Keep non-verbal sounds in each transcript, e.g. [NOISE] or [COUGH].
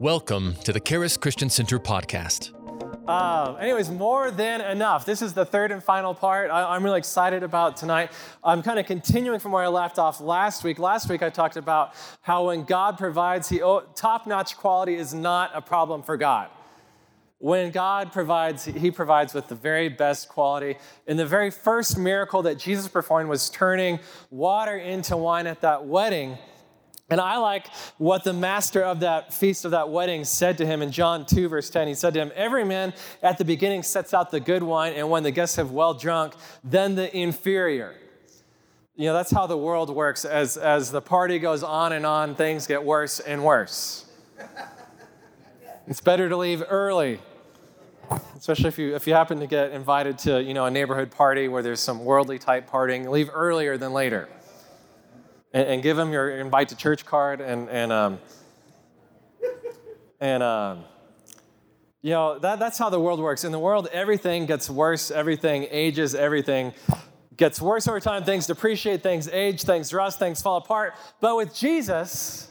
Welcome to the Charis Christian Center podcast. Um, anyways, more than enough. This is the third and final part. I, am really excited about tonight. I'm kind of continuing from where I left off last week. Last week I talked about how when God provides, He oh, top-notch quality is not a problem for God. When God provides, He provides with the very best quality. And the very first miracle that Jesus performed was turning water into wine at that wedding. And I like what the master of that feast of that wedding said to him in John 2, verse 10. He said to him, Every man at the beginning sets out the good wine, and when the guests have well drunk, then the inferior. You know, that's how the world works. As, as the party goes on and on, things get worse and worse. it's better to leave early, especially if you, if you happen to get invited to, you know, a neighborhood party where there's some worldly type partying. Leave earlier than later and, and give them your invite to church card and and um, and um, you know that, that's how the world works. In the world, everything gets worse. Everything ages. Everything gets worse over time. Things depreciate. Things age. Things rust. Things fall apart. But with Jesus,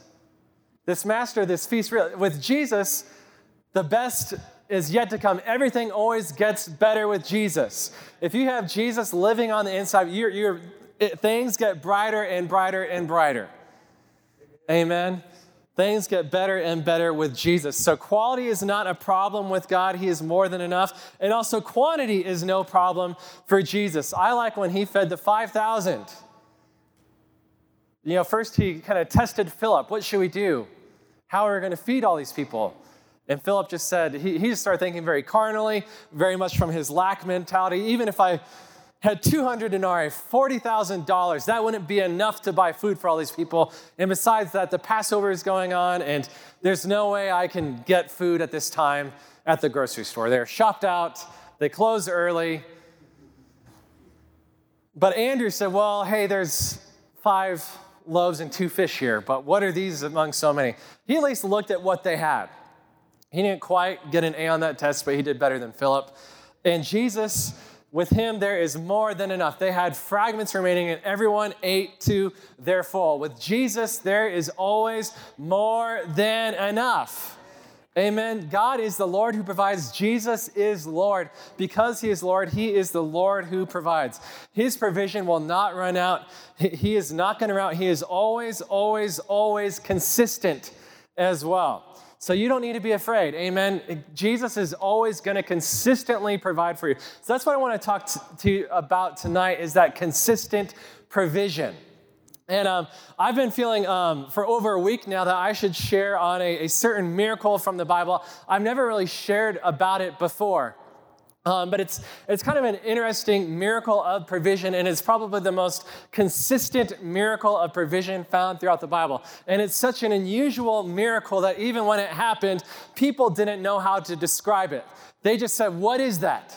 this master, this feast, with Jesus, the best is yet to come. Everything always gets better with Jesus. If you have Jesus living on the inside, you're, you're it, things get brighter and brighter and brighter. Amen. Things get better and better with Jesus. So, quality is not a problem with God. He is more than enough. And also, quantity is no problem for Jesus. I like when he fed the 5,000. You know, first he kind of tested Philip. What should we do? How are we going to feed all these people? And Philip just said, he, he just started thinking very carnally, very much from his lack mentality. Even if I had 200 denarii, $40,000. That wouldn't be enough to buy food for all these people. And besides that, the Passover is going on, and there's no way I can get food at this time at the grocery store. They're shopped out, they close early. But Andrew said, Well, hey, there's five loaves and two fish here, but what are these among so many? He at least looked at what they had. He didn't quite get an A on that test, but he did better than Philip. And Jesus with him, there is more than enough. They had fragments remaining, and everyone ate to their full. With Jesus, there is always more than enough. Amen. God is the Lord who provides. Jesus is Lord. Because He is Lord, He is the Lord who provides. His provision will not run out. He is not going to run out. He is always, always, always consistent as well. So you don't need to be afraid. Amen. Jesus is always going to consistently provide for you. So that's what I want to talk to you about tonight is that consistent provision. And um, I've been feeling um, for over a week now that I should share on a, a certain miracle from the Bible. I've never really shared about it before. Um, but it's, it's kind of an interesting miracle of provision, and it's probably the most consistent miracle of provision found throughout the Bible. And it's such an unusual miracle that even when it happened, people didn't know how to describe it. They just said, What is that?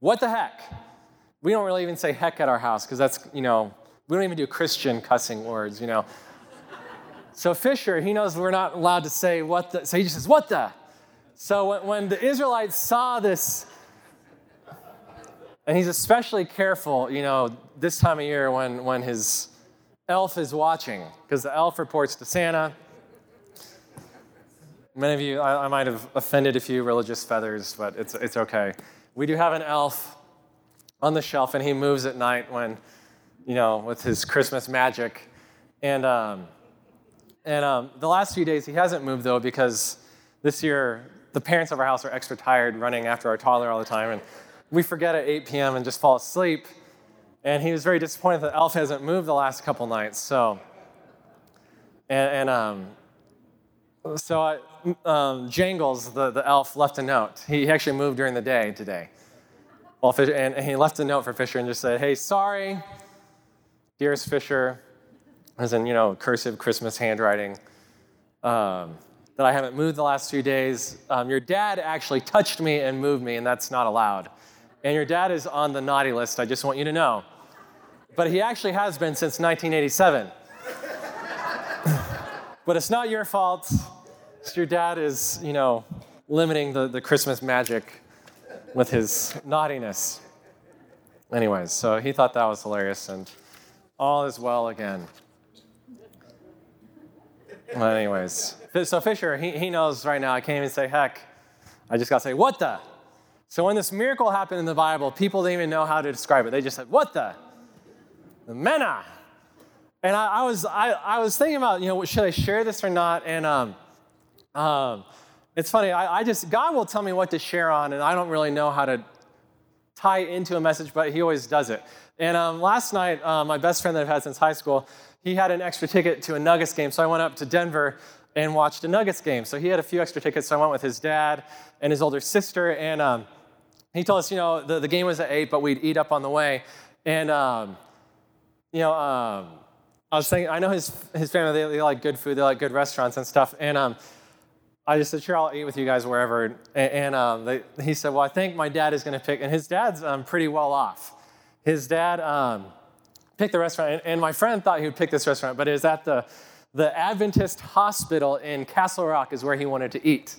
What the heck? We don't really even say heck at our house because that's, you know, we don't even do Christian cussing words, you know. So Fisher, he knows we're not allowed to say what the, so he just says, What the? So when the Israelites saw this, and he's especially careful, you know, this time of year when, when his elf is watching, because the elf reports to Santa. Many of you, I, I, might have offended a few religious feathers, but it's, it's okay. We do have an elf on the shelf, and he moves at night when, you know, with his Christmas magic. And, um, and um, the last few days, he hasn't moved, though, because this year, the parents of our house are extra tired running after our toddler all the time. And we forget at 8 p.m. and just fall asleep. And he was very disappointed that Elf hasn't moved the last couple nights. So, and, and um, so I, um, Jangles, the, the elf, left a note. He actually moved during the day today. Well, Fisher, and, and he left a note for Fisher and just said, "Hey, sorry, dearest Fisher," as in you know cursive Christmas handwriting. Um, that I haven't moved the last few days. Um, your dad actually touched me and moved me, and that's not allowed and your dad is on the naughty list, I just want you to know. But he actually has been since 1987. [LAUGHS] but it's not your fault. Your dad is, you know, limiting the, the Christmas magic with his naughtiness. Anyways, so he thought that was hilarious, and all is well again. Well, anyways, So Fisher, he, he knows right now, I can't even say heck. I just got to say, what the? So when this miracle happened in the Bible, people didn't even know how to describe it. They just said, what the? The manna. And I, I was, I, I was thinking about, you know, should I share this or not? And um, um, it's funny, I, I just, God will tell me what to share on, and I don't really know how to tie into a message, but He always does it. And um, last night, uh, my best friend that I've had since high school, he had an extra ticket to a Nuggets game, so I went up to Denver and watched a Nuggets game. So he had a few extra tickets, so I went with his dad and his older sister, and um, he told us, you know, the, the game was at 8, but we'd eat up on the way. And, um, you know, um, I was thinking, I know his, his family, they, they, like good food, they like good restaurants and stuff. And um, I just said, sure, I'll eat with you guys wherever. And, and um, they, he said, well, I think my dad is going to pick, and his dad's um, pretty well off. His dad um, picked the restaurant, and, and my friend thought he would pick this restaurant, but it was at the, the Adventist Hospital in Castle Rock is where he wanted to eat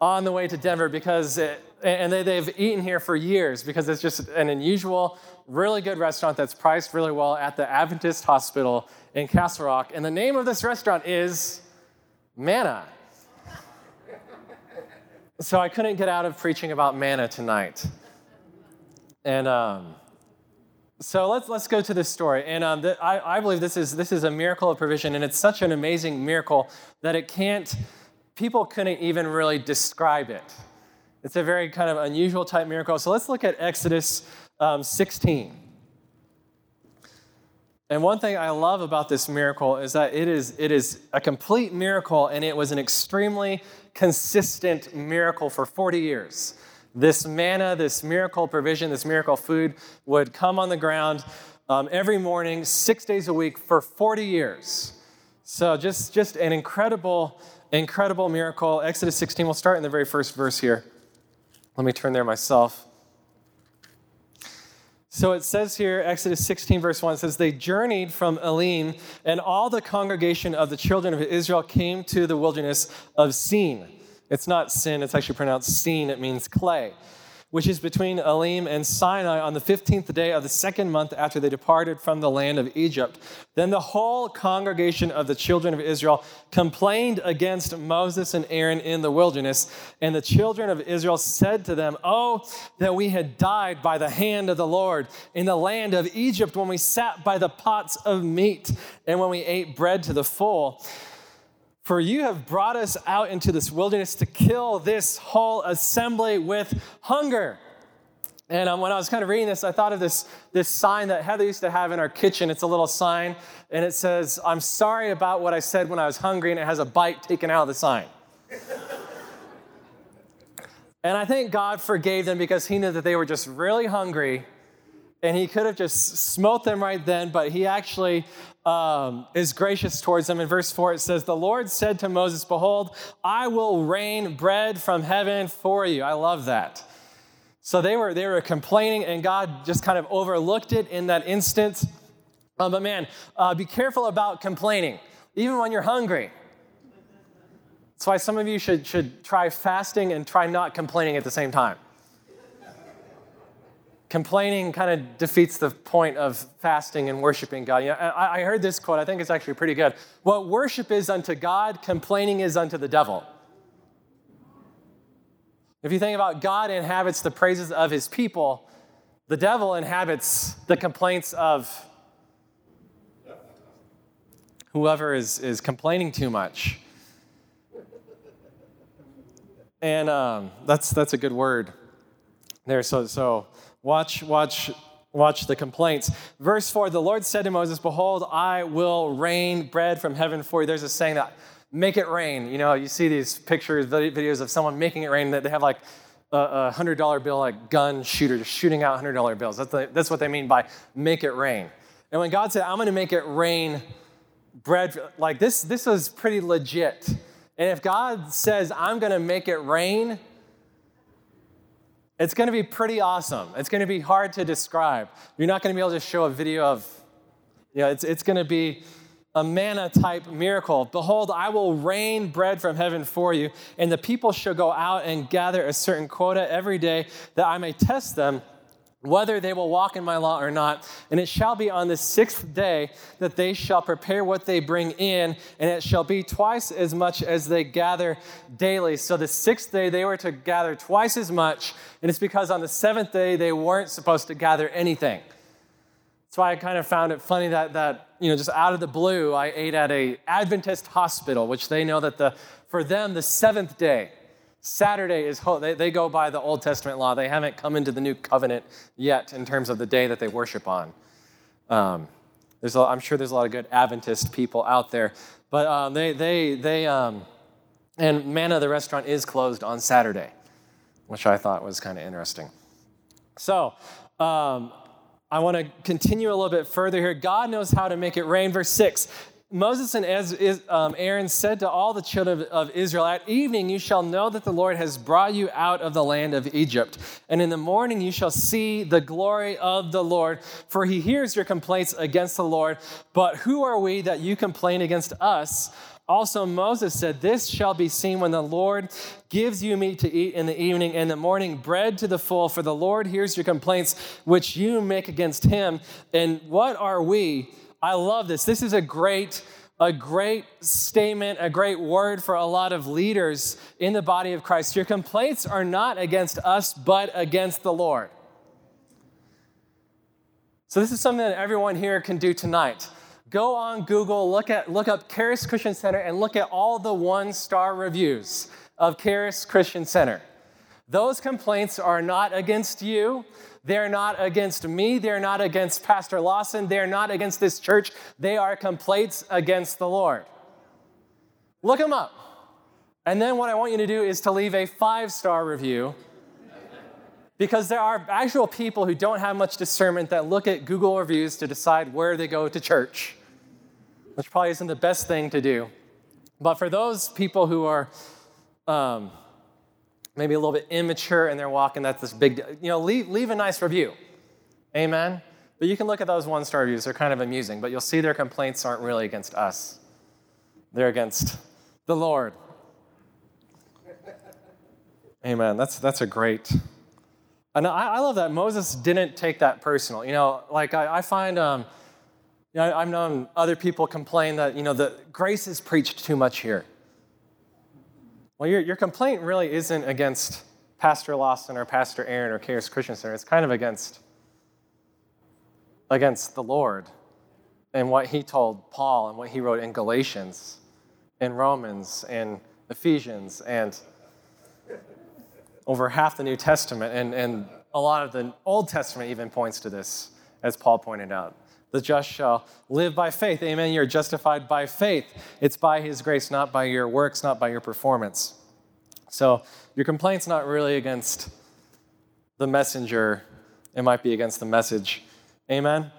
on the way to Denver because, it, and they, they've eaten here for years because it's just an unusual, really good restaurant that's priced really well at the Adventist Hospital in Castle Rock. And the name of this restaurant is Manna. so I couldn't get out of preaching about manna tonight. And um, so let's, let's go to this story. And um, the, I, I believe this is, this is a miracle of provision, and it's such an amazing miracle that it can't people couldn't even really describe it. It's a very kind of unusual type miracle. So let's look at Exodus um, 16. And one thing I love about this miracle is that it is, it is a complete miracle and it was an extremely consistent miracle for 40 years. This manna, this miracle provision, this miracle food would come on the ground um, every morning, six days a week for 40 years. So just, just an incredible incredible miracle. Exodus 16, we'll start in the very first verse here. Let me turn there myself. So it says here, Exodus 16, verse 1 says, They journeyed from Elim, and all the congregation of the children of Israel came to the wilderness of Sin. It's not sin, it's actually pronounced Sin, it means clay which is between Elim and Sinai, on the 15th day of the second month after they departed from the land of Egypt. Then the whole congregation of the children of Israel complained against Moses and Aaron in the wilderness. And the children of Israel said to them, Oh, that we had died by the hand of the Lord in the land of Egypt when we sat by the pots of meat and when we ate bread to the full. For you have brought us out into this wilderness to kill this whole assembly with hunger. And um, when I was kind of reading this, I thought of this, this sign that Heather used to have in our kitchen. It's a little sign, and it says, I'm sorry about what I said when I was hungry, and it has a bite taken out of the sign. and I think God forgave them because He knew that they were just really hungry, and He could have just smote them right then, but He actually um, is gracious towards them. In verse 4, it says, The Lord said to Moses, Behold, I will rain bread from heaven for you. I love that. So they were, they were complaining, and God just kind of overlooked it in that instant. Um, but man, uh, be careful about complaining, even when you're hungry. That's why some of you should, should try fasting and try not complaining at the same time complaining kind of defeats the point of fasting and worshiping God. You know, I, I heard this quote, I think it's actually pretty good. What worship is unto God, complaining is unto the devil. If you think about God inhabits the praises of his people, the devil inhabits the complaints of whoever is, is complaining too much. And um, that's, that's a good word there. So, so Watch, watch, watch the complaints. Verse 4 The Lord said to Moses, Behold, I will rain bread from heaven for you. There's a saying that make it rain. You know, you see these pictures, videos of someone making it rain that they have like a $100 bill, like gun shooter, just shooting out $100 bills. That's, the, that's what they mean by make it rain. And when God said, I'm going to make it rain bread, like this, this is pretty legit. And if God says, I'm going to make it rain, it's going to be pretty awesome. It's going to be hard to describe. You're not going to be able to show a video of, you know, it's, it's going to be a manna type miracle. Behold, I will rain bread from heaven for you, and the people shall go out and gather a certain quota every day that I may test them whether they will walk in my law or not. And it shall be on the sixth day that they shall prepare what they bring in, and it shall be twice as much as they gather daily. So the sixth day they were to gather twice as much, and it's because on the seventh day they weren't supposed to gather anything. That's why I kind of found it funny that, that you know, just out of the blue, I ate at a Adventist hospital, which they know that the, for them, the seventh day, Saturday is, they, they go by the Old Testament law. They haven't come into the new covenant yet in terms of the day that they worship on. Um, there's a, I'm sure there's a lot of good Adventist people out there. But um, they, they, they, um, and Manna, the restaurant, is closed on Saturday, which I thought was kind of interesting. So, um, I want to continue a little bit further here. God knows how to make it rain. Verse 6 Moses and um, Aaron said to all the children of Israel, At evening you shall know that the Lord has brought you out of the land of Egypt. And in the morning you shall see the glory of the Lord, for he hears your complaints against the Lord. But who are we that you complain against us? Also, Moses said, This shall be seen when the Lord gives you meat to eat in the evening, and the morning bread to the full, for the Lord hears your complaints which you make against him. And what are we? I love this. This is a great a great statement, a great word for a lot of leaders in the body of Christ. Your complaints are not against us, but against the Lord. So, this is something that everyone here can do tonight. Go on Google, look, at, look up Charis Christian Center, and look at all the one star reviews of Charis Christian Center. Those complaints are not against you, they're not against me. They're not against Pastor Lawson. They're not against this church. They are complaints against the Lord. Look them up. And then what I want you to do is to leave a five star review because there are actual people who don't have much discernment that look at Google reviews to decide where they go to church, which probably isn't the best thing to do. But for those people who are um, maybe a little bit immature in their walk, and that's this big, you know, leave, leave a nice review. Amen? But you can look at those one star reviews, they're kind of amusing, but you'll see their complaints aren't really against us, they're against the Lord. Amen. That's, that's a great. And I, I love that Moses didn't take that personal. You know, like I, I find, um, you know, I've known other people complain that, you know, the grace is preached too much here. Well, your, your complaint really isn't against Pastor Lawson or Pastor Aaron or Charis Christian Center. It's kind of against, against the Lord and what he told Paul and what he wrote in Galatians, in Romans, and Ephesians, and over half the New Testament. And, and a lot of the Old Testament even points to this, as Paul pointed out. The just shall live by faith. Amen. You're justified by faith. It's by his grace, not by your works, not by your performance. So your complaint's not really against the messenger, it might be against the message. Amen.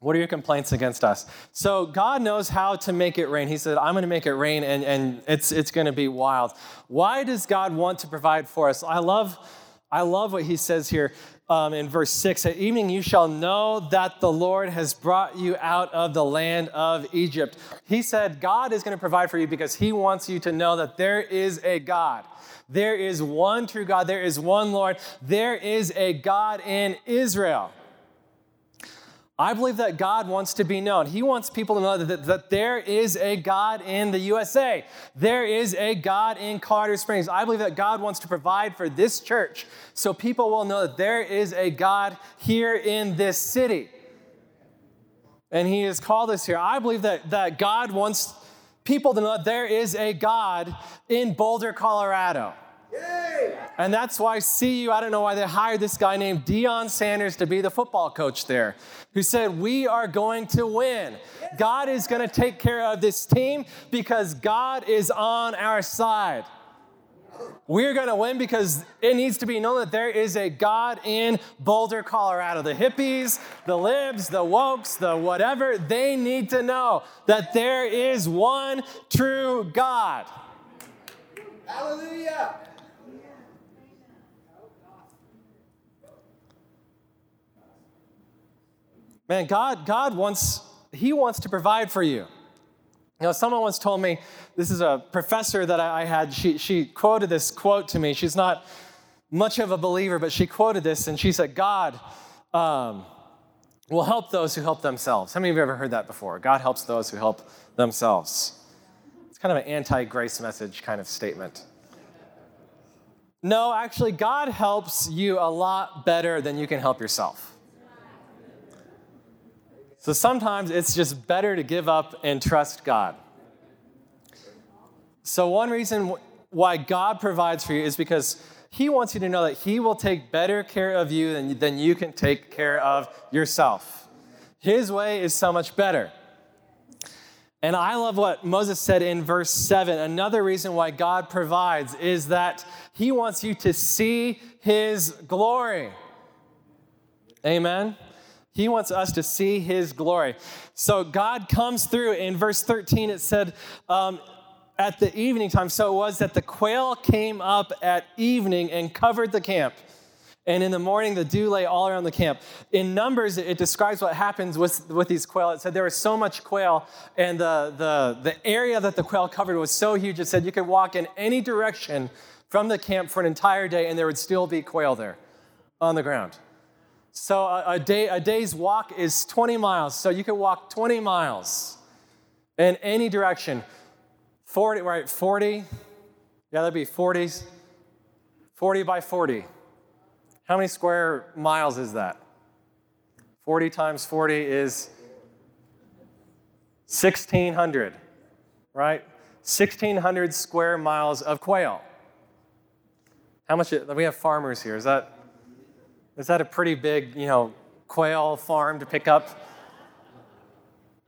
What are your complaints against us? So God knows how to make it rain. He said, I'm going to make it rain, and, and it's, it's going to be wild. Why does God want to provide for us? I love, I love what he says here um, in verse 6 At evening you shall know that the Lord has brought you out of the land of Egypt. He said, God is going to provide for you because he wants you to know that there is a God. There is one true God. There is one Lord. There is a God in Israel. I believe that God wants to be known. He wants people to know that, that there is a God in the USA. There is a God in Colorado Springs. I believe that God wants to provide for this church so people will know that there is a God here in this city. And He has called us here. I believe that, that God wants people to know that there is a God in Boulder, Colorado. And that's why CU, I don't know why they hired this guy named Deion Sanders to be the football coach there, who said, We are going to win. God is going to take care of this team because God is on our side. We're going to win because it needs to be known that there is a God in Boulder, Colorado. The hippies, the libs, the wokes, the whatever, they need to know that there is one true God. Hallelujah. Man, God, God wants, He wants to provide for you. You know, someone once told me, this is a professor that I had, she, she quoted this quote to me. She's not, much of a believer, but she quoted this and she said, God um, will help those who help themselves. How many of you have ever heard that before? God helps those who help themselves. It's kind of an anti grace message kind of statement. No, actually, God helps you a lot better than you can help yourself. So sometimes it's just better to give up and trust God. So, one reason why God provides for you is because He wants you to know that He will take better care of you than, than you can take care of yourself. His way is so much better. And I love what Moses said in verse 7. Another reason why God provides is that He wants you to see His glory. Amen. He wants us to see His glory. So God comes through. In verse 13, it said, um, at the evening time. So it was that the quail came up at evening and covered the camp. And in the morning, the dew lay all around the camp. In Numbers, it describes what happens with, with these quail. It said there was so much quail, and the, the, the area that the quail covered was so huge, it said you could walk in any direction from the camp for an entire day, and there would still be quail there on the ground. So a, a day, a day's walk is 20 miles. So you could walk 20 miles in any direction. 40, right, 40. Yeah, that'd be 40s. 40 by 40. How many square miles is that? 40 times 40 is 1,600, right? 1,600 square miles of quail. How much, we have farmers here. Is that, is that a pretty big, you know, quail farm to pick up?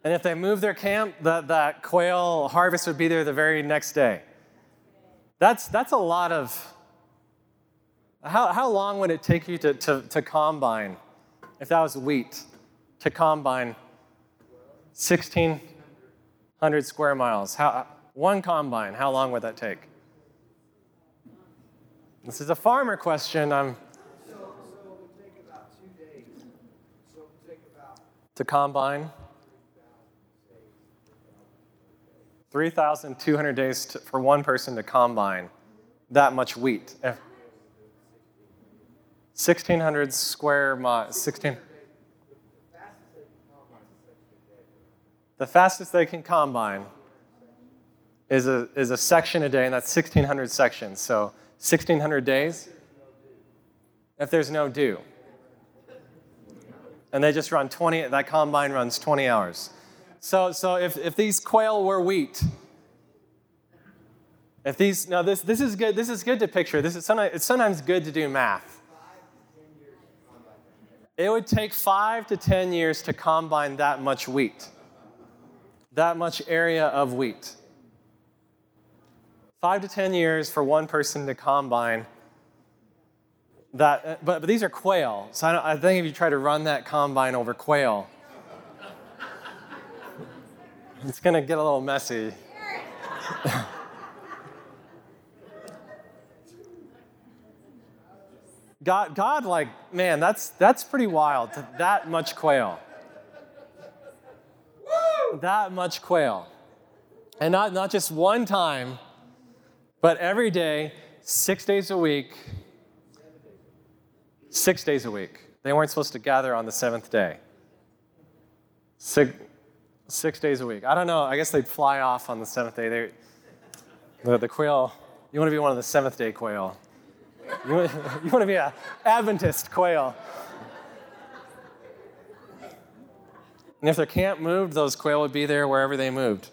And if they move their camp, that, that quail harvest would be there the very next day. That's, that's a lot of. How, how long would it take you to, to, to combine, if that was wheat, to combine 1,600 square miles? How, one combine, how long would that take? This is a farmer question. I'm, so, so it would take about two days. So it would take about to combine. 3,200 days to, for one person to combine that much wheat. 1,600 square miles. 16. The fastest they can combine is a, is a section a day, and that's 1,600 sections. So 1,600 days if there's no dew. And they just run 20, that combine runs 20 hours. So, so if, if these quail were wheat, if these, now this, this is good, this is good to picture. This is sometimes, it's sometimes good to do math. It would take five to 10 years to combine that much wheat, that much area of wheat. Five to 10 years for one person to combine that, uh, but, but these are quail. So I, I think if you try to run that combine over quail, it's going to get a little messy. God, God, like, man, that's, that's pretty wild. That much quail. That much quail. And not, not just one time, but every day, six days a week. Six days a week. They weren't supposed to gather on the seventh day. Six, six days a week. I don't know. I guess they'd fly off on the seventh day. They, the, the quail, you want to be one of the seventh day quail. You want, [LAUGHS] you want to be an Adventist quail. And if their camp moved, those quail would be there wherever they moved.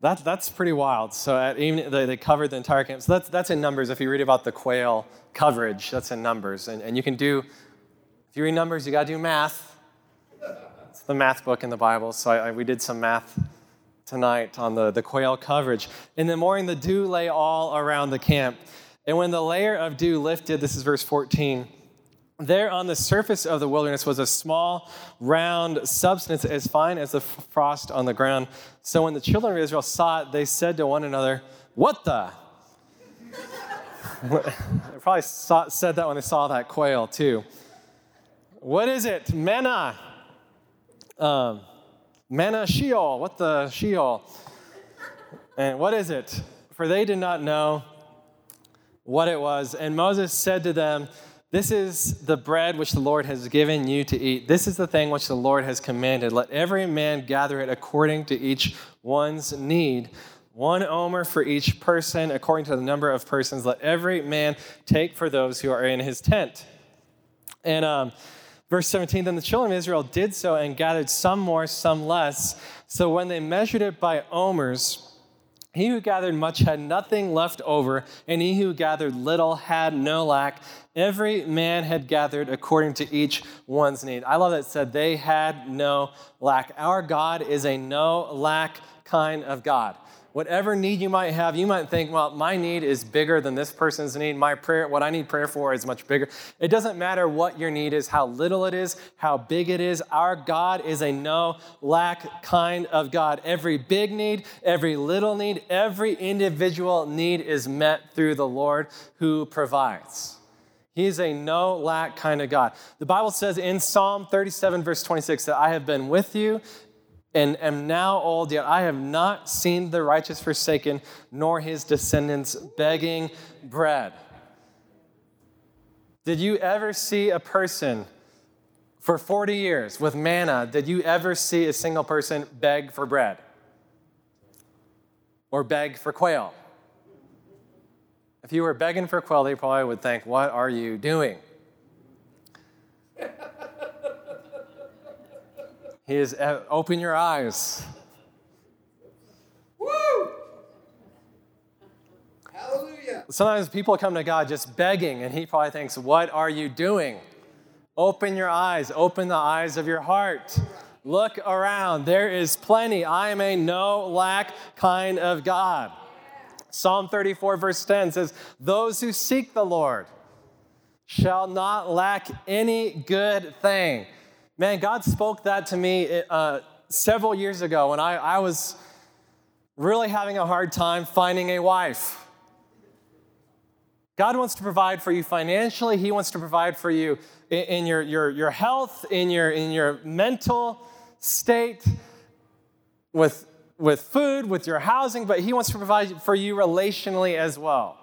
That, that's pretty wild. So at evening, they, they covered the entire camp. So that's, that's in Numbers. If you read about the quail coverage, that's in Numbers. And, and you can do, if you read Numbers, you got to do math. It's the math book in the Bible. So I, I, we did some math tonight on the, the quail coverage. In the morning, the dew lay all around the camp. And when the layer of dew lifted, this is verse 14, there on the surface of the wilderness was a small, round substance as fine as the frost on the ground. So when the children of Israel saw it, they said to one another, What the? [LAUGHS] they probably saw, said that when they saw that quail, too. What is it? Manna. Um, Manna Sheol. What the Sheol? And what is it? For they did not know what it was. And Moses said to them, This is the bread which the Lord has given you to eat. This is the thing which the Lord has commanded. Let every man gather it according to each one's need. One omer for each person, according to the number of persons. Let every man take for those who are in his tent. And um, verse 17 then the children of Israel did so and gathered some more, some less. So when they measured it by omers, he who gathered much had nothing left over, and he who gathered little had no lack. Every man had gathered according to each one's need. I love that it said they had no lack. Our God is a no lack kind of God whatever need you might have, you might think, well, my need is bigger than this person's need. My prayer, what I need prayer for is much bigger. It doesn't matter what your need is, how little it is, how big it is. Our God is a no lack kind of God. Every big need, every little need, every individual need is met through the Lord who provides. He's a no lack kind of God. The Bible says in Psalm 37, verse 26, that I have been with you and am now old, yet I have not seen the righteous forsaken, nor his descendants begging bread. Did you ever see a person for 40 years with manna? Did you ever see a single person beg for bread? Or beg for quail? If you were begging for quail, they probably would think, What are you doing? He is, uh, open your eyes. Woo! Hallelujah. Sometimes people come to God just begging, and He probably thinks, What are you doing? Open your eyes, open the eyes of your heart. Look around. There is plenty. I am a no lack kind of God. Psalm 34, verse 10 says, Those who seek the Lord shall not lack any good thing. Man, God spoke that to me uh, several years ago when I, I was really having a hard time finding a wife. God wants to provide for you financially, He wants to provide for you in, in your, your, your health, in your, in your mental state, with, with food, with your housing, but He wants to provide for you relationally as well.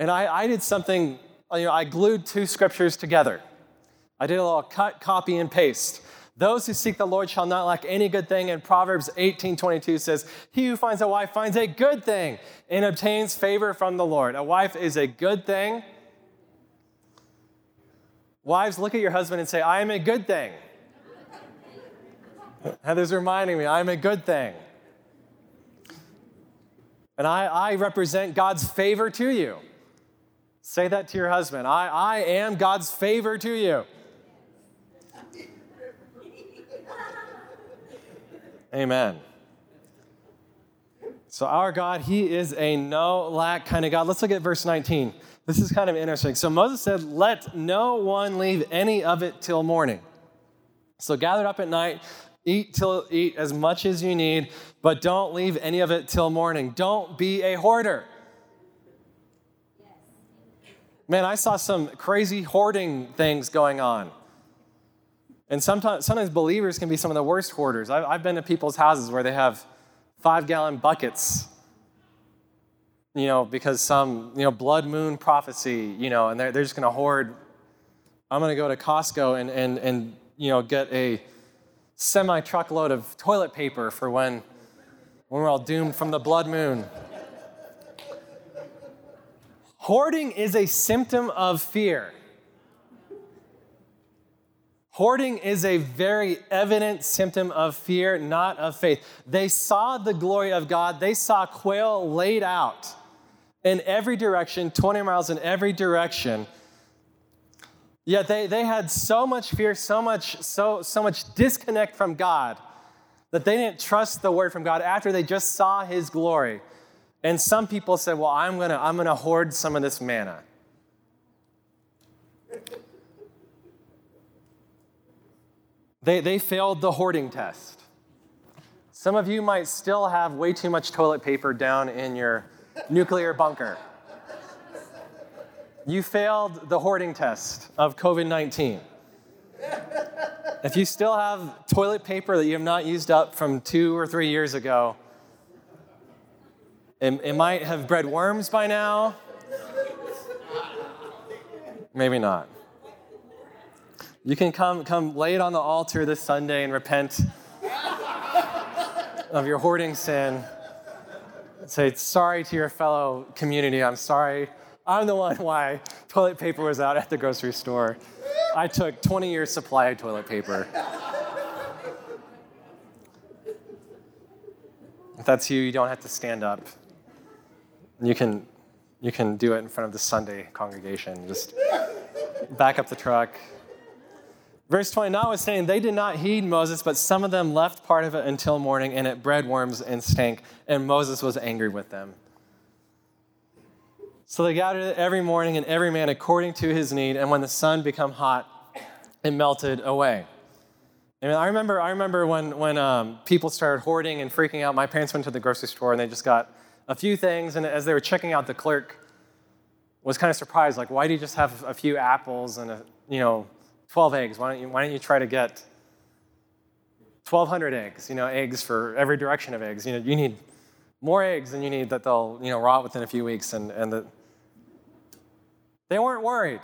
And I, I did something, you know, I glued two scriptures together. I did a little cut, copy, and paste. Those who seek the Lord shall not lack any good thing. And Proverbs 18 22 says, He who finds a wife finds a good thing and obtains favor from the Lord. A wife is a good thing. Wives, look at your husband and say, I am a good thing. Heather's reminding me, I am a good thing. And I, I represent God's favor to you. Say that to your husband. I, I am God's favor to you. Amen. So, our God, He is a no lack kind of God. Let's look at verse 19. This is kind of interesting. So, Moses said, Let no one leave any of it till morning. So, gather up at night, eat till eat as much as you need, but don't leave any of it till morning. Don't be a hoarder. Man, I saw some crazy hoarding things going on. And sometimes, sometimes believers can be some of the worst hoarders. I've, I've been to people's houses where they have five gallon buckets, you know, because some, you know, blood moon prophecy, you know, and they're, they're just going to hoard. I'm going to go to Costco and, and, and, you know, get a semi truckload of toilet paper for when, when we're all doomed from the blood moon. Hoarding is a symptom of fear. Hoarding is a very evident symptom of fear, not of faith. They saw the glory of God, they saw quail laid out in every direction, 20 miles in every direction. Yet they, they had so much fear, so much, so, so much disconnect from God that they didn't trust the word from God after they just saw his glory. And some people said, Well, I'm gonna, I'm gonna hoard some of this manna. They, they failed the hoarding test. Some of you might still have way too much toilet paper down in your nuclear bunker. You failed the hoarding test of COVID 19. If you still have toilet paper that you have not used up from two or three years ago, it, it might have bred worms by now. Maybe not. You can come, come lay it on the altar this Sunday and repent of your hoarding sin. Say sorry to your fellow community. I'm sorry. I'm the one why toilet paper was out at the grocery store. I took 20 years' supply of toilet paper. If that's you, you don't have to stand up. You can, you can do it in front of the Sunday congregation. Just back up the truck. Verse 29 was saying, They did not heed Moses, but some of them left part of it until morning, and it bred worms and stank, and Moses was angry with them. So they gathered it every morning, and every man according to his need, and when the sun became hot, it melted away. And I remember, I remember when, when um, people started hoarding and freaking out. My parents went to the grocery store and they just got a few things, and as they were checking out, the clerk was kind of surprised, like, why do you just have a few apples and a, you know, 12 eggs? Why don't you, why don't you try to get 1,200 eggs? You know, eggs for every direction of eggs. You know, you need more eggs than you need that they'll, you know, rot within a few weeks. And, and the, they weren't worried.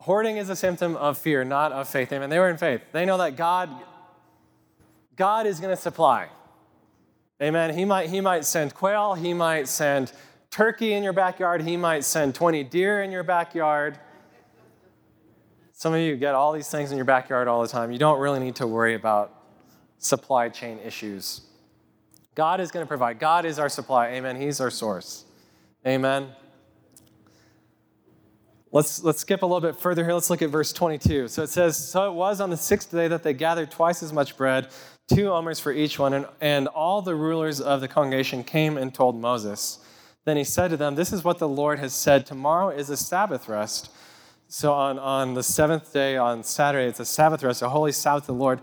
Hoarding is a symptom of fear, not of faith. Amen. They were in faith. They know that God, God is going to supply. Amen. He might, he might send quail, he might send turkey in your backyard, he might send 20 deer in your backyard. Some of you get all these things in your backyard all the time. You don't really need to worry about supply chain issues. God is going to provide. God is our supply. Amen. He's our source. Amen. Let's, let's skip a little bit further here. Let's look at verse 22. So it says, So it was on the sixth day that they gathered twice as much bread two omers for each one, and, and all the rulers of the congregation came and told Moses. Then he said to them, This is what the Lord has said Tomorrow is a Sabbath rest. So on, on the seventh day, on Saturday, it's a Sabbath rest, a holy Sabbath of the Lord.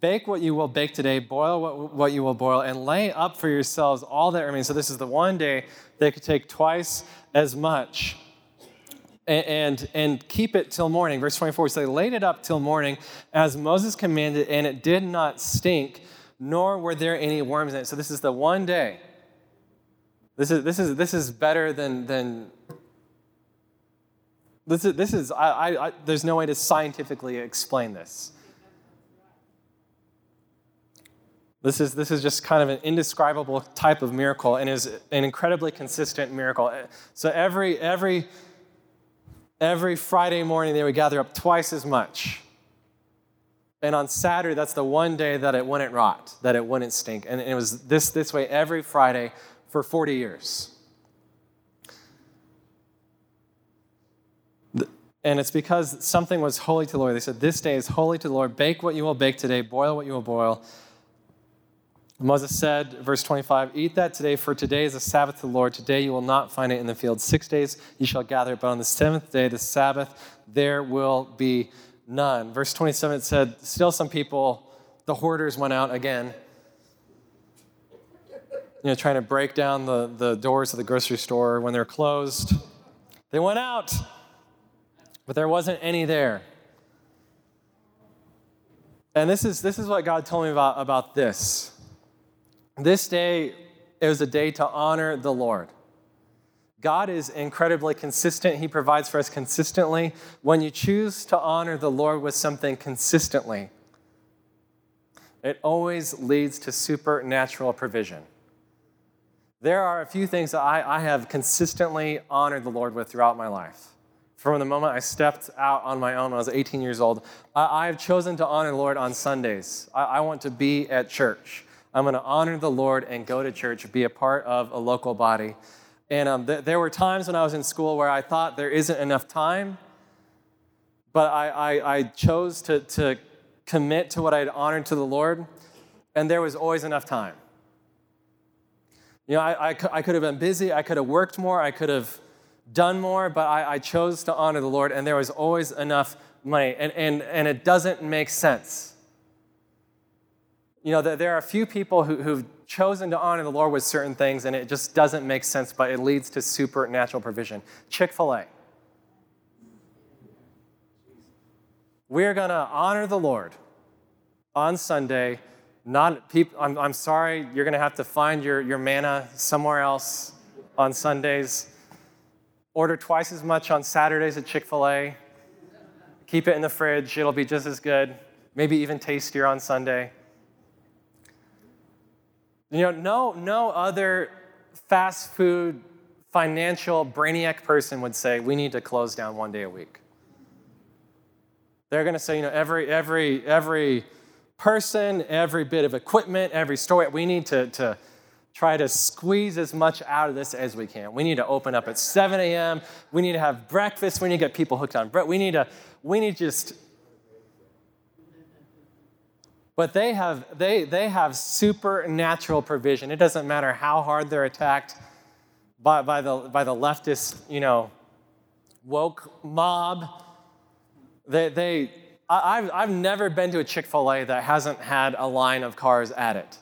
Bake what you will bake today, boil what, what you will boil, and lay up for yourselves all that remains. So this is the one day they could take twice as much and, and keep it till morning. Verse 24, so they laid it up till morning as Moses commanded, and it did not stink, nor were there any worms in it. So this is the one day. This is, this is, this is better than, than this is, this is I, I, I, there's no way to scientifically explain this. This is, this is just kind of an indescribable type of miracle and is an incredibly consistent miracle. So every, every Every Friday morning, they would gather up twice as much. And on Saturday, that's the one day that it wouldn't rot, that it wouldn't stink. And it was this, this way every Friday for 40 years. And it's because something was holy to the Lord. They said, This day is holy to the Lord. Bake what you will bake today, boil what you will boil. Moses said, verse 25, Eat that today, for today is a Sabbath to the Lord. Today you will not find it in the field. Six days you shall gather it, but on the seventh day, the Sabbath, there will be none. Verse 27, it said, Still some people, the hoarders went out again, you know, trying to break down the, the doors of the grocery store when they're closed. They went out, but there wasn't any there. And this is, this is what God told me about, about this. This day is a day to honor the Lord. God is incredibly consistent. He provides for us consistently. When you choose to honor the Lord with something consistently, it always leads to supernatural provision. There are a few things that I, I have consistently honored the Lord with throughout my life. From the moment I stepped out on my own when I was 18 years old, I, have chosen to honor the Lord on Sundays. I, I want to be at church. I'm going to honor the Lord and go to church, be a part of a local body. And um, th- there were times when I was in school where I thought there isn't enough time, but I, I, I chose to, to commit to what I had honored to the Lord, and there was always enough time. You know, I, I, I could have been busy, I could have worked more, I could have done more, but I, I chose to honor the Lord, and there was always enough money. And, and, and it doesn't make sense. You know, there are a few people who, who've chosen to honor the Lord with certain things, and it just doesn't make sense, but it leads to supernatural provision. Chick fil A. We're going to honor the Lord on Sunday. Not I'm, I'm sorry, you're going to have to find your, your manna somewhere else on Sundays. Order twice as much on Saturdays at Chick fil A. Keep it in the fridge, it'll be just as good, maybe even tastier on Sunday. You know, no, no other fast food financial brainiac person would say we need to close down one day a week. They're going to say, you know, every every every person, every bit of equipment, every store, we need to, to try to squeeze as much out of this as we can. We need to open up at 7 a.m. We need to have breakfast. We need to get people hooked on bread. We need to, we need just but they have they they have supernatural provision. It doesn't matter how hard they're attacked by, by the by the leftist, you know, woke mob. They they I've, I've never been to a Chick-fil-A that hasn't had a line of cars at it.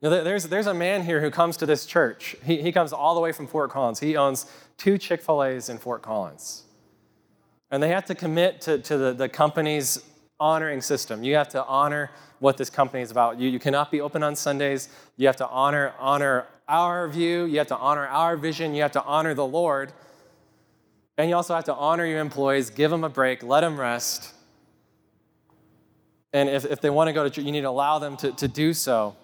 There's, there's a man here who comes to this church. He, he comes all the way from Fort Collins. He owns two Chick fil A's in Fort Collins. And they have to commit to, to the, the company's honoring system. You have to honor what this company is about. You, you cannot be open on Sundays. You have to honor, honor our view. You have to honor our vision. You have to honor the Lord. And you also have to honor your employees, give them a break, let them rest. And if, if they want to go to church, you need to allow them to, to do so.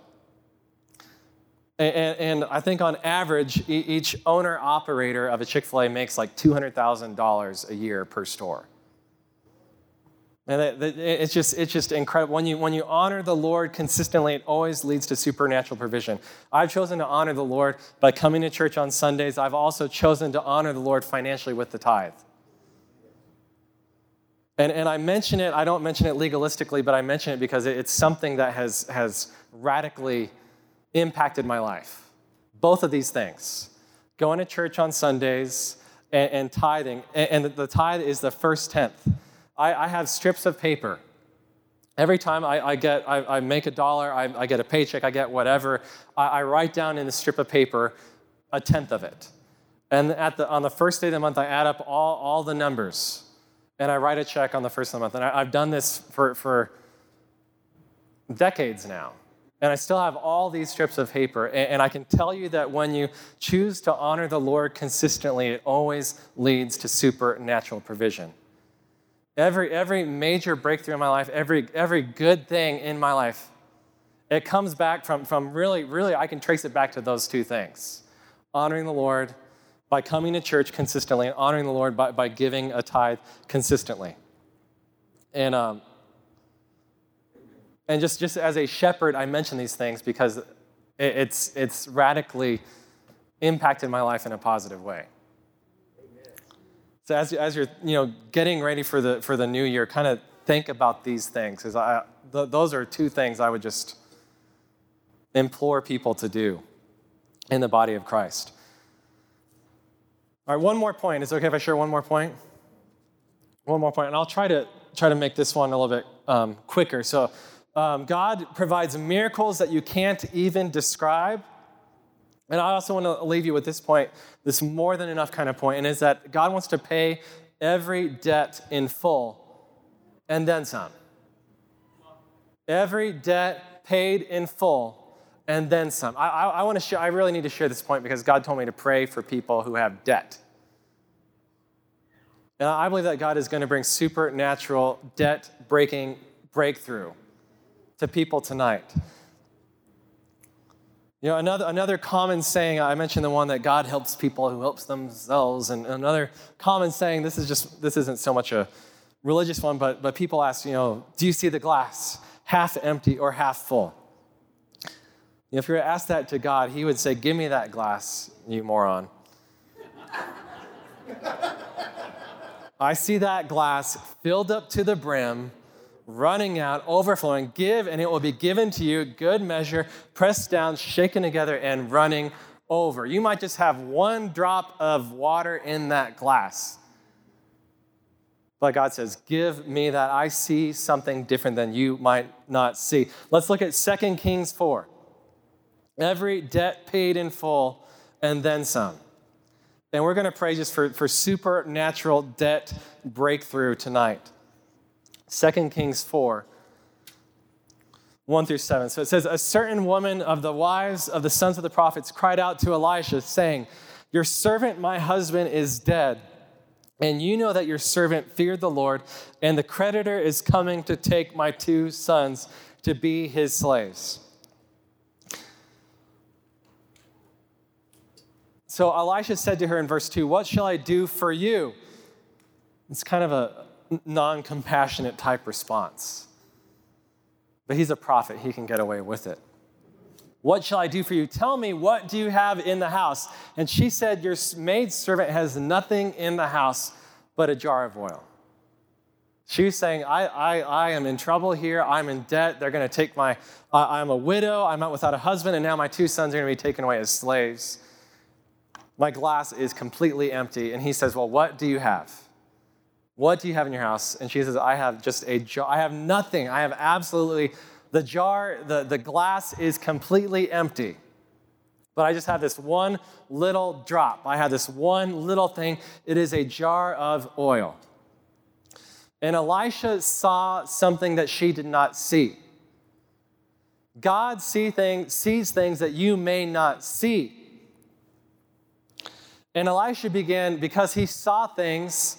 And, and, I think on average, each owner operator of a Chick fil A makes like $200,000 a year per store. And it's just, it's just incredible. When you, when you honor the Lord consistently, it always leads to supernatural provision. I've chosen to honor the Lord by coming to church on Sundays. I've also chosen to honor the Lord financially with the tithe. And, and I mention it, I don't mention it legalistically, but I mention it because it's something that has, has radically impacted my life. Both of these things going to church on Sundays and, and tithing. And, and, the tithe is the first tenth. I, I have strips of paper. Every time I, I get, I, I, make a dollar, I, get a paycheck, I get whatever, I, write down in the strip of paper a tenth of it. And at the, on the first day of the month, I add up all, all the numbers and I write a check on the first of the month. And I, have done this for, for decades now. And I still have all these strips of paper. And I can tell you that when you choose to honor the Lord consistently, it always leads to supernatural provision. Every, every major breakthrough in my life, every, every good thing in my life, it comes back from, from really, really, I can trace it back to those two things honoring the Lord by coming to church consistently, and honoring the Lord by, by giving a tithe consistently. And um, and just, just as a shepherd, I mention these things because it's, it's radically impacted my life in a positive way. So as, as you're you know, getting ready for the, for the new year, kind of think about these things. Because I, th- those are two things I would just implore people to do in the body of Christ. All right, one more point. Is it okay if I share one more point? One more point, and I'll try to try to make this one a little bit um, quicker. So um, God provides miracles that you can't even describe. And I also want to leave you with this point, this more than enough kind of point, and is that God wants to pay every debt in full and then some. Every debt paid in full and then some. I, I, I want to share, I really need to share this point because God told me to pray for people who have debt. And I believe that God is going to bring supernatural debt breaking breakthrough to people tonight. You know, another, another common saying, I mentioned the one that God helps people who helps themselves, and another common saying, this is just, this isn't so much a religious one, but, but people ask, you know, do you see the glass half empty or half full? You know, if you were to ask that to God, he would say, give me that glass, you moron. [LAUGHS] I see that glass filled up to the brim running out, overflowing. Give, and it will be given to you. Good measure, pressed down, shaken together, and running over. You might just have one drop of water in that glass. But God says, Give me that. I see something different than you might not see. Let's look at 2 Kings 4. Every debt paid in full, and then some. And we're going to pray just for, for supernatural debt breakthrough tonight. 2 Kings 4. 1 through 7. So it says, A certain woman of the wives of the sons of the prophets cried out to Elisha, saying, Your servant, my husband, is dead. And you know that your servant feared the Lord, and the creditor is coming to take my two sons to be his slaves. So Elisha said to her in verse 2, What shall I do for you? It's kind of a non compassionate type response. But he's a prophet, he can get away with it. What shall I do for you? Tell me, what do you have in the house? And she said, Your maid servant has nothing in the house but a jar of oil. She was saying, I, I, I am in trouble here. I'm in debt. They're going to take my, uh, I'm a widow. I'm out without a husband, and now my two sons are going to be taken away as slaves. My glass is completely empty. And he says, Well, what do you have? What do you have in your house? And she says, I have just a jar. I have nothing. I have absolutely, the jar, the, the glass is completely empty. But I just have this one little drop. I have this one little thing. It is a jar of oil. And Elisha saw something that she did not see. God see sees things that you may not see. And Elisha began, because he saw things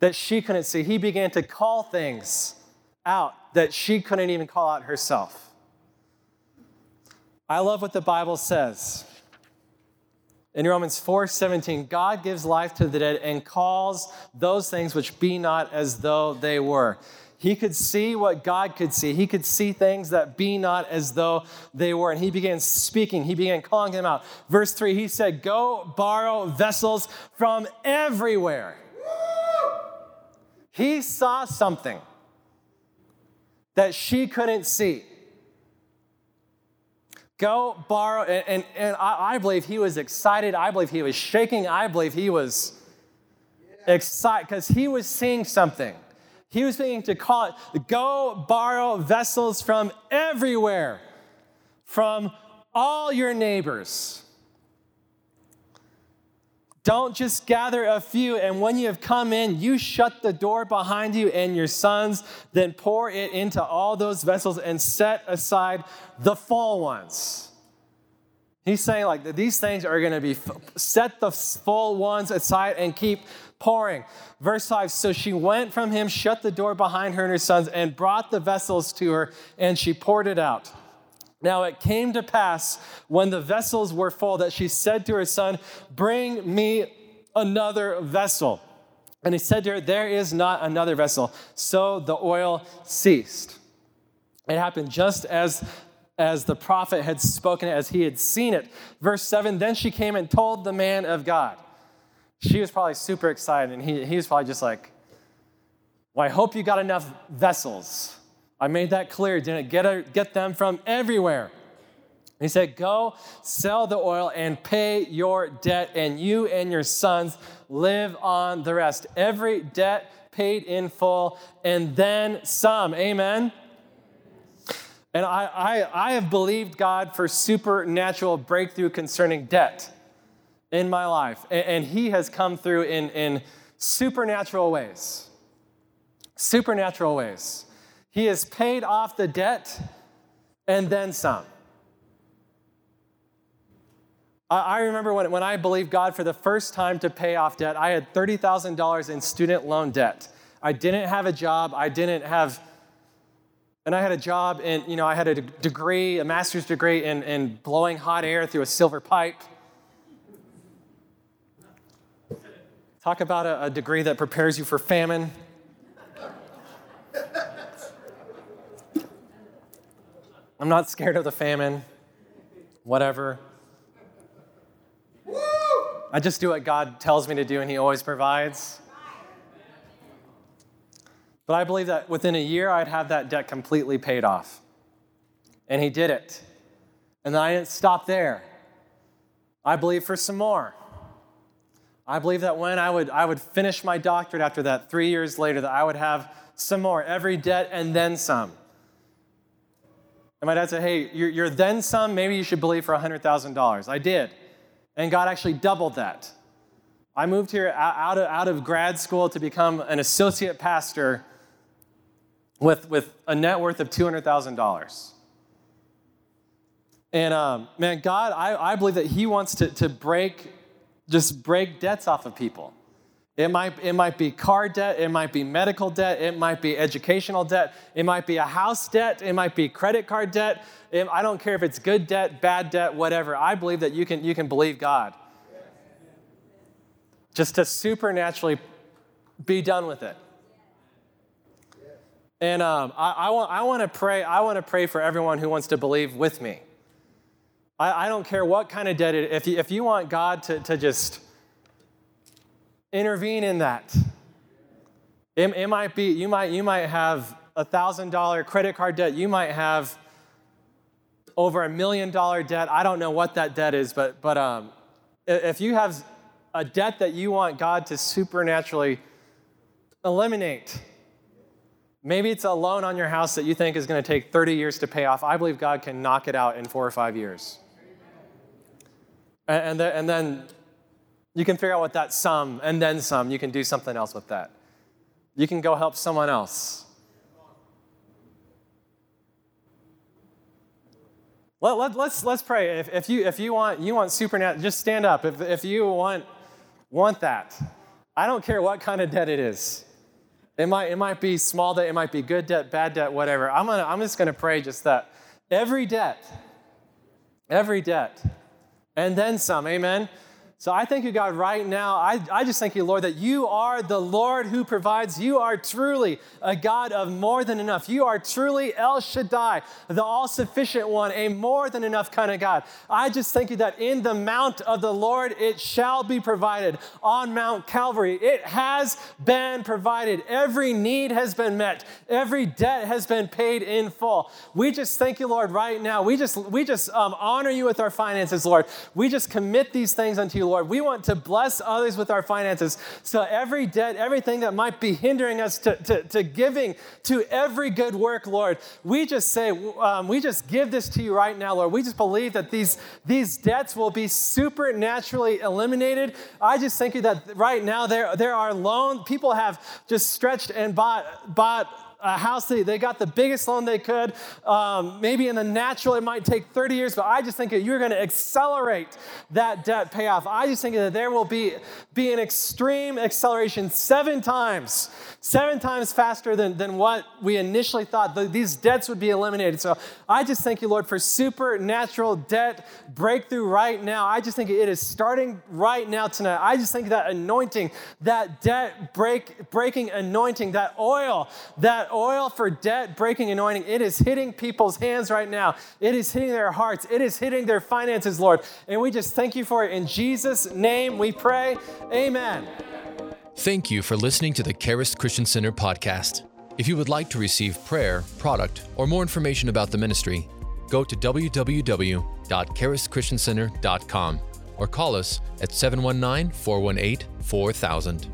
that she couldn't see, he began to call things out that she couldn't even call out herself. I love what the Bible says. In Romans 4:17, God gives life to the dead and calls those things which be not as though they were. He could see what God could see. He could see things that be not as though they were. And he began speaking. He began calling them out. Verse 3, he said, Go borrow vessels from everywhere. He saw something that she couldn't see. Go borrow, and, and, and I, I, believe he was excited. I believe he was shaking. I believe he was excited because he was seeing something. He was beginning to call it go borrow vessels from everywhere, from all your neighbors. Don't just gather a few, and when you have come in, you shut the door behind you and your sons, then pour it into all those vessels and set aside the full ones. He's saying, like, these things are going to be set the full ones aside and keep pouring. Verse 5 So she went from him, shut the door behind her and her sons, and brought the vessels to her, and she poured it out. Now it came to pass when the vessels were full that she said to her son, Bring me another vessel. And he said to her, There is not another vessel. So the oil ceased. It happened just as as the prophet had spoken, as he had seen it. Verse 7 Then she came and told the man of God she was probably super excited, and he, he was probably just like, Well, I hope you got enough vessels. I made that clear. Didn't get, a, get them from everywhere. He said, Go sell the oil and pay your debt, and you and your sons live on the rest. Every debt paid in full, and then some. Amen. And I, I, I have believed God for supernatural breakthrough concerning debt in my life. And, He has come through in, in supernatural ways. Supernatural ways. He has paid off the debt and then some. I remember when, when I believed God for the first time to pay off debt, I had $30,000 in student loan debt. I didn't have a job. I didn't have, and I had a job in, you know, I had a degree, a master's degree in, in blowing hot air through a silver pipe. Talk about a, a degree that prepares you for famine. I'm not scared of the famine, whatever. I just do what God tells me to do, and He always provides. But I believe that within a year, I'd have that debt completely paid off. And He did it. And then I didn't stop there. I believe for some more. I believe that when I would, I would finish my doctorate after that, three years later, that I would have some more, every debt and then some. And my dad said, Hey, you're, then some, maybe you should believe for $100,000. I did. And God actually doubled that. I moved here out of, out of grad school to become an associate pastor with, with a net worth of $200,000. And um, man, God, I, I believe that He wants to, to break, just break debts off of people. It might, it might be car debt, it might be medical debt, it might be educational debt, it might be a house debt, it might be credit card debt. It, I don't care if it's good debt, bad debt, whatever. I believe that you can, you can believe God. Just to supernaturally be done with it. And um, I, I, want, I want to pray. I want to pray for everyone who wants to believe with me. I, I don't care what kind of debt it. If you, if you want God to, to just intervene in that, it, it might be you might you might have a thousand dollar credit card debt. You might have over a million dollar debt. I don't know what that debt is, but but um, if you have a debt that you want God to supernaturally eliminate Maybe it's a loan on your house that you think is going to take 30 years to pay off. I believe God can knock it out in four or five years. And, and then you can figure out what that sum and then some, you can do something else with that. You can go help someone else. Let, let, let's, let's pray. If, if, you, if you want, you want supernatural, just stand up. If, if you want, want that, I don't care what kind of debt it is. It might, it might be small debt, it might be good debt, bad debt, whatever. I'm, gonna, I'm just going to pray just that. Every debt, every debt, and then some, amen? So I thank you, God, right now. I, I just thank you, Lord, that you are the Lord who provides. You are truly a God of more than enough. You are truly El Shaddai, the all sufficient one, a more than enough kind of God. I just thank you that in the mount of the Lord it shall be provided. On Mount Calvary, it has been provided. Every need has been met, every debt has been paid in full. We just thank you, Lord, right now. We just, we just um, honor you with our finances, Lord. We just commit these things unto you, Lord. We want to bless others with our finances. So every debt, everything that might be hindering us to, to, to giving to every good work, Lord, we just say, um, we just give this to you right now, Lord. We just believe that these, these debts will be supernaturally eliminated. I just thank you that right now there, there are loans, people have just stretched and bought, bought a house, they, they got the biggest loan they could. Um, maybe in the natural, it might take 30 years, but I just think that you're going to accelerate that debt payoff. I just think that there will be, be an extreme acceleration seven times, seven times faster than, than what we initially thought. The, these debts would be eliminated. So I just thank you, Lord, for supernatural debt breakthrough right now. I just think it is starting right now tonight. I just think that anointing, that debt break, breaking anointing, that oil, that that oil for debt breaking anointing, it is hitting people's hands right now. It is hitting their hearts. It is hitting their finances, Lord. And we just thank you for it. In Jesus' name we pray. Amen. Thank you for listening to the Charis Christian Center podcast. If you would like to receive prayer, product, or more information about the ministry, go to www.charischristiancenter.com or call us at 719 418 4000.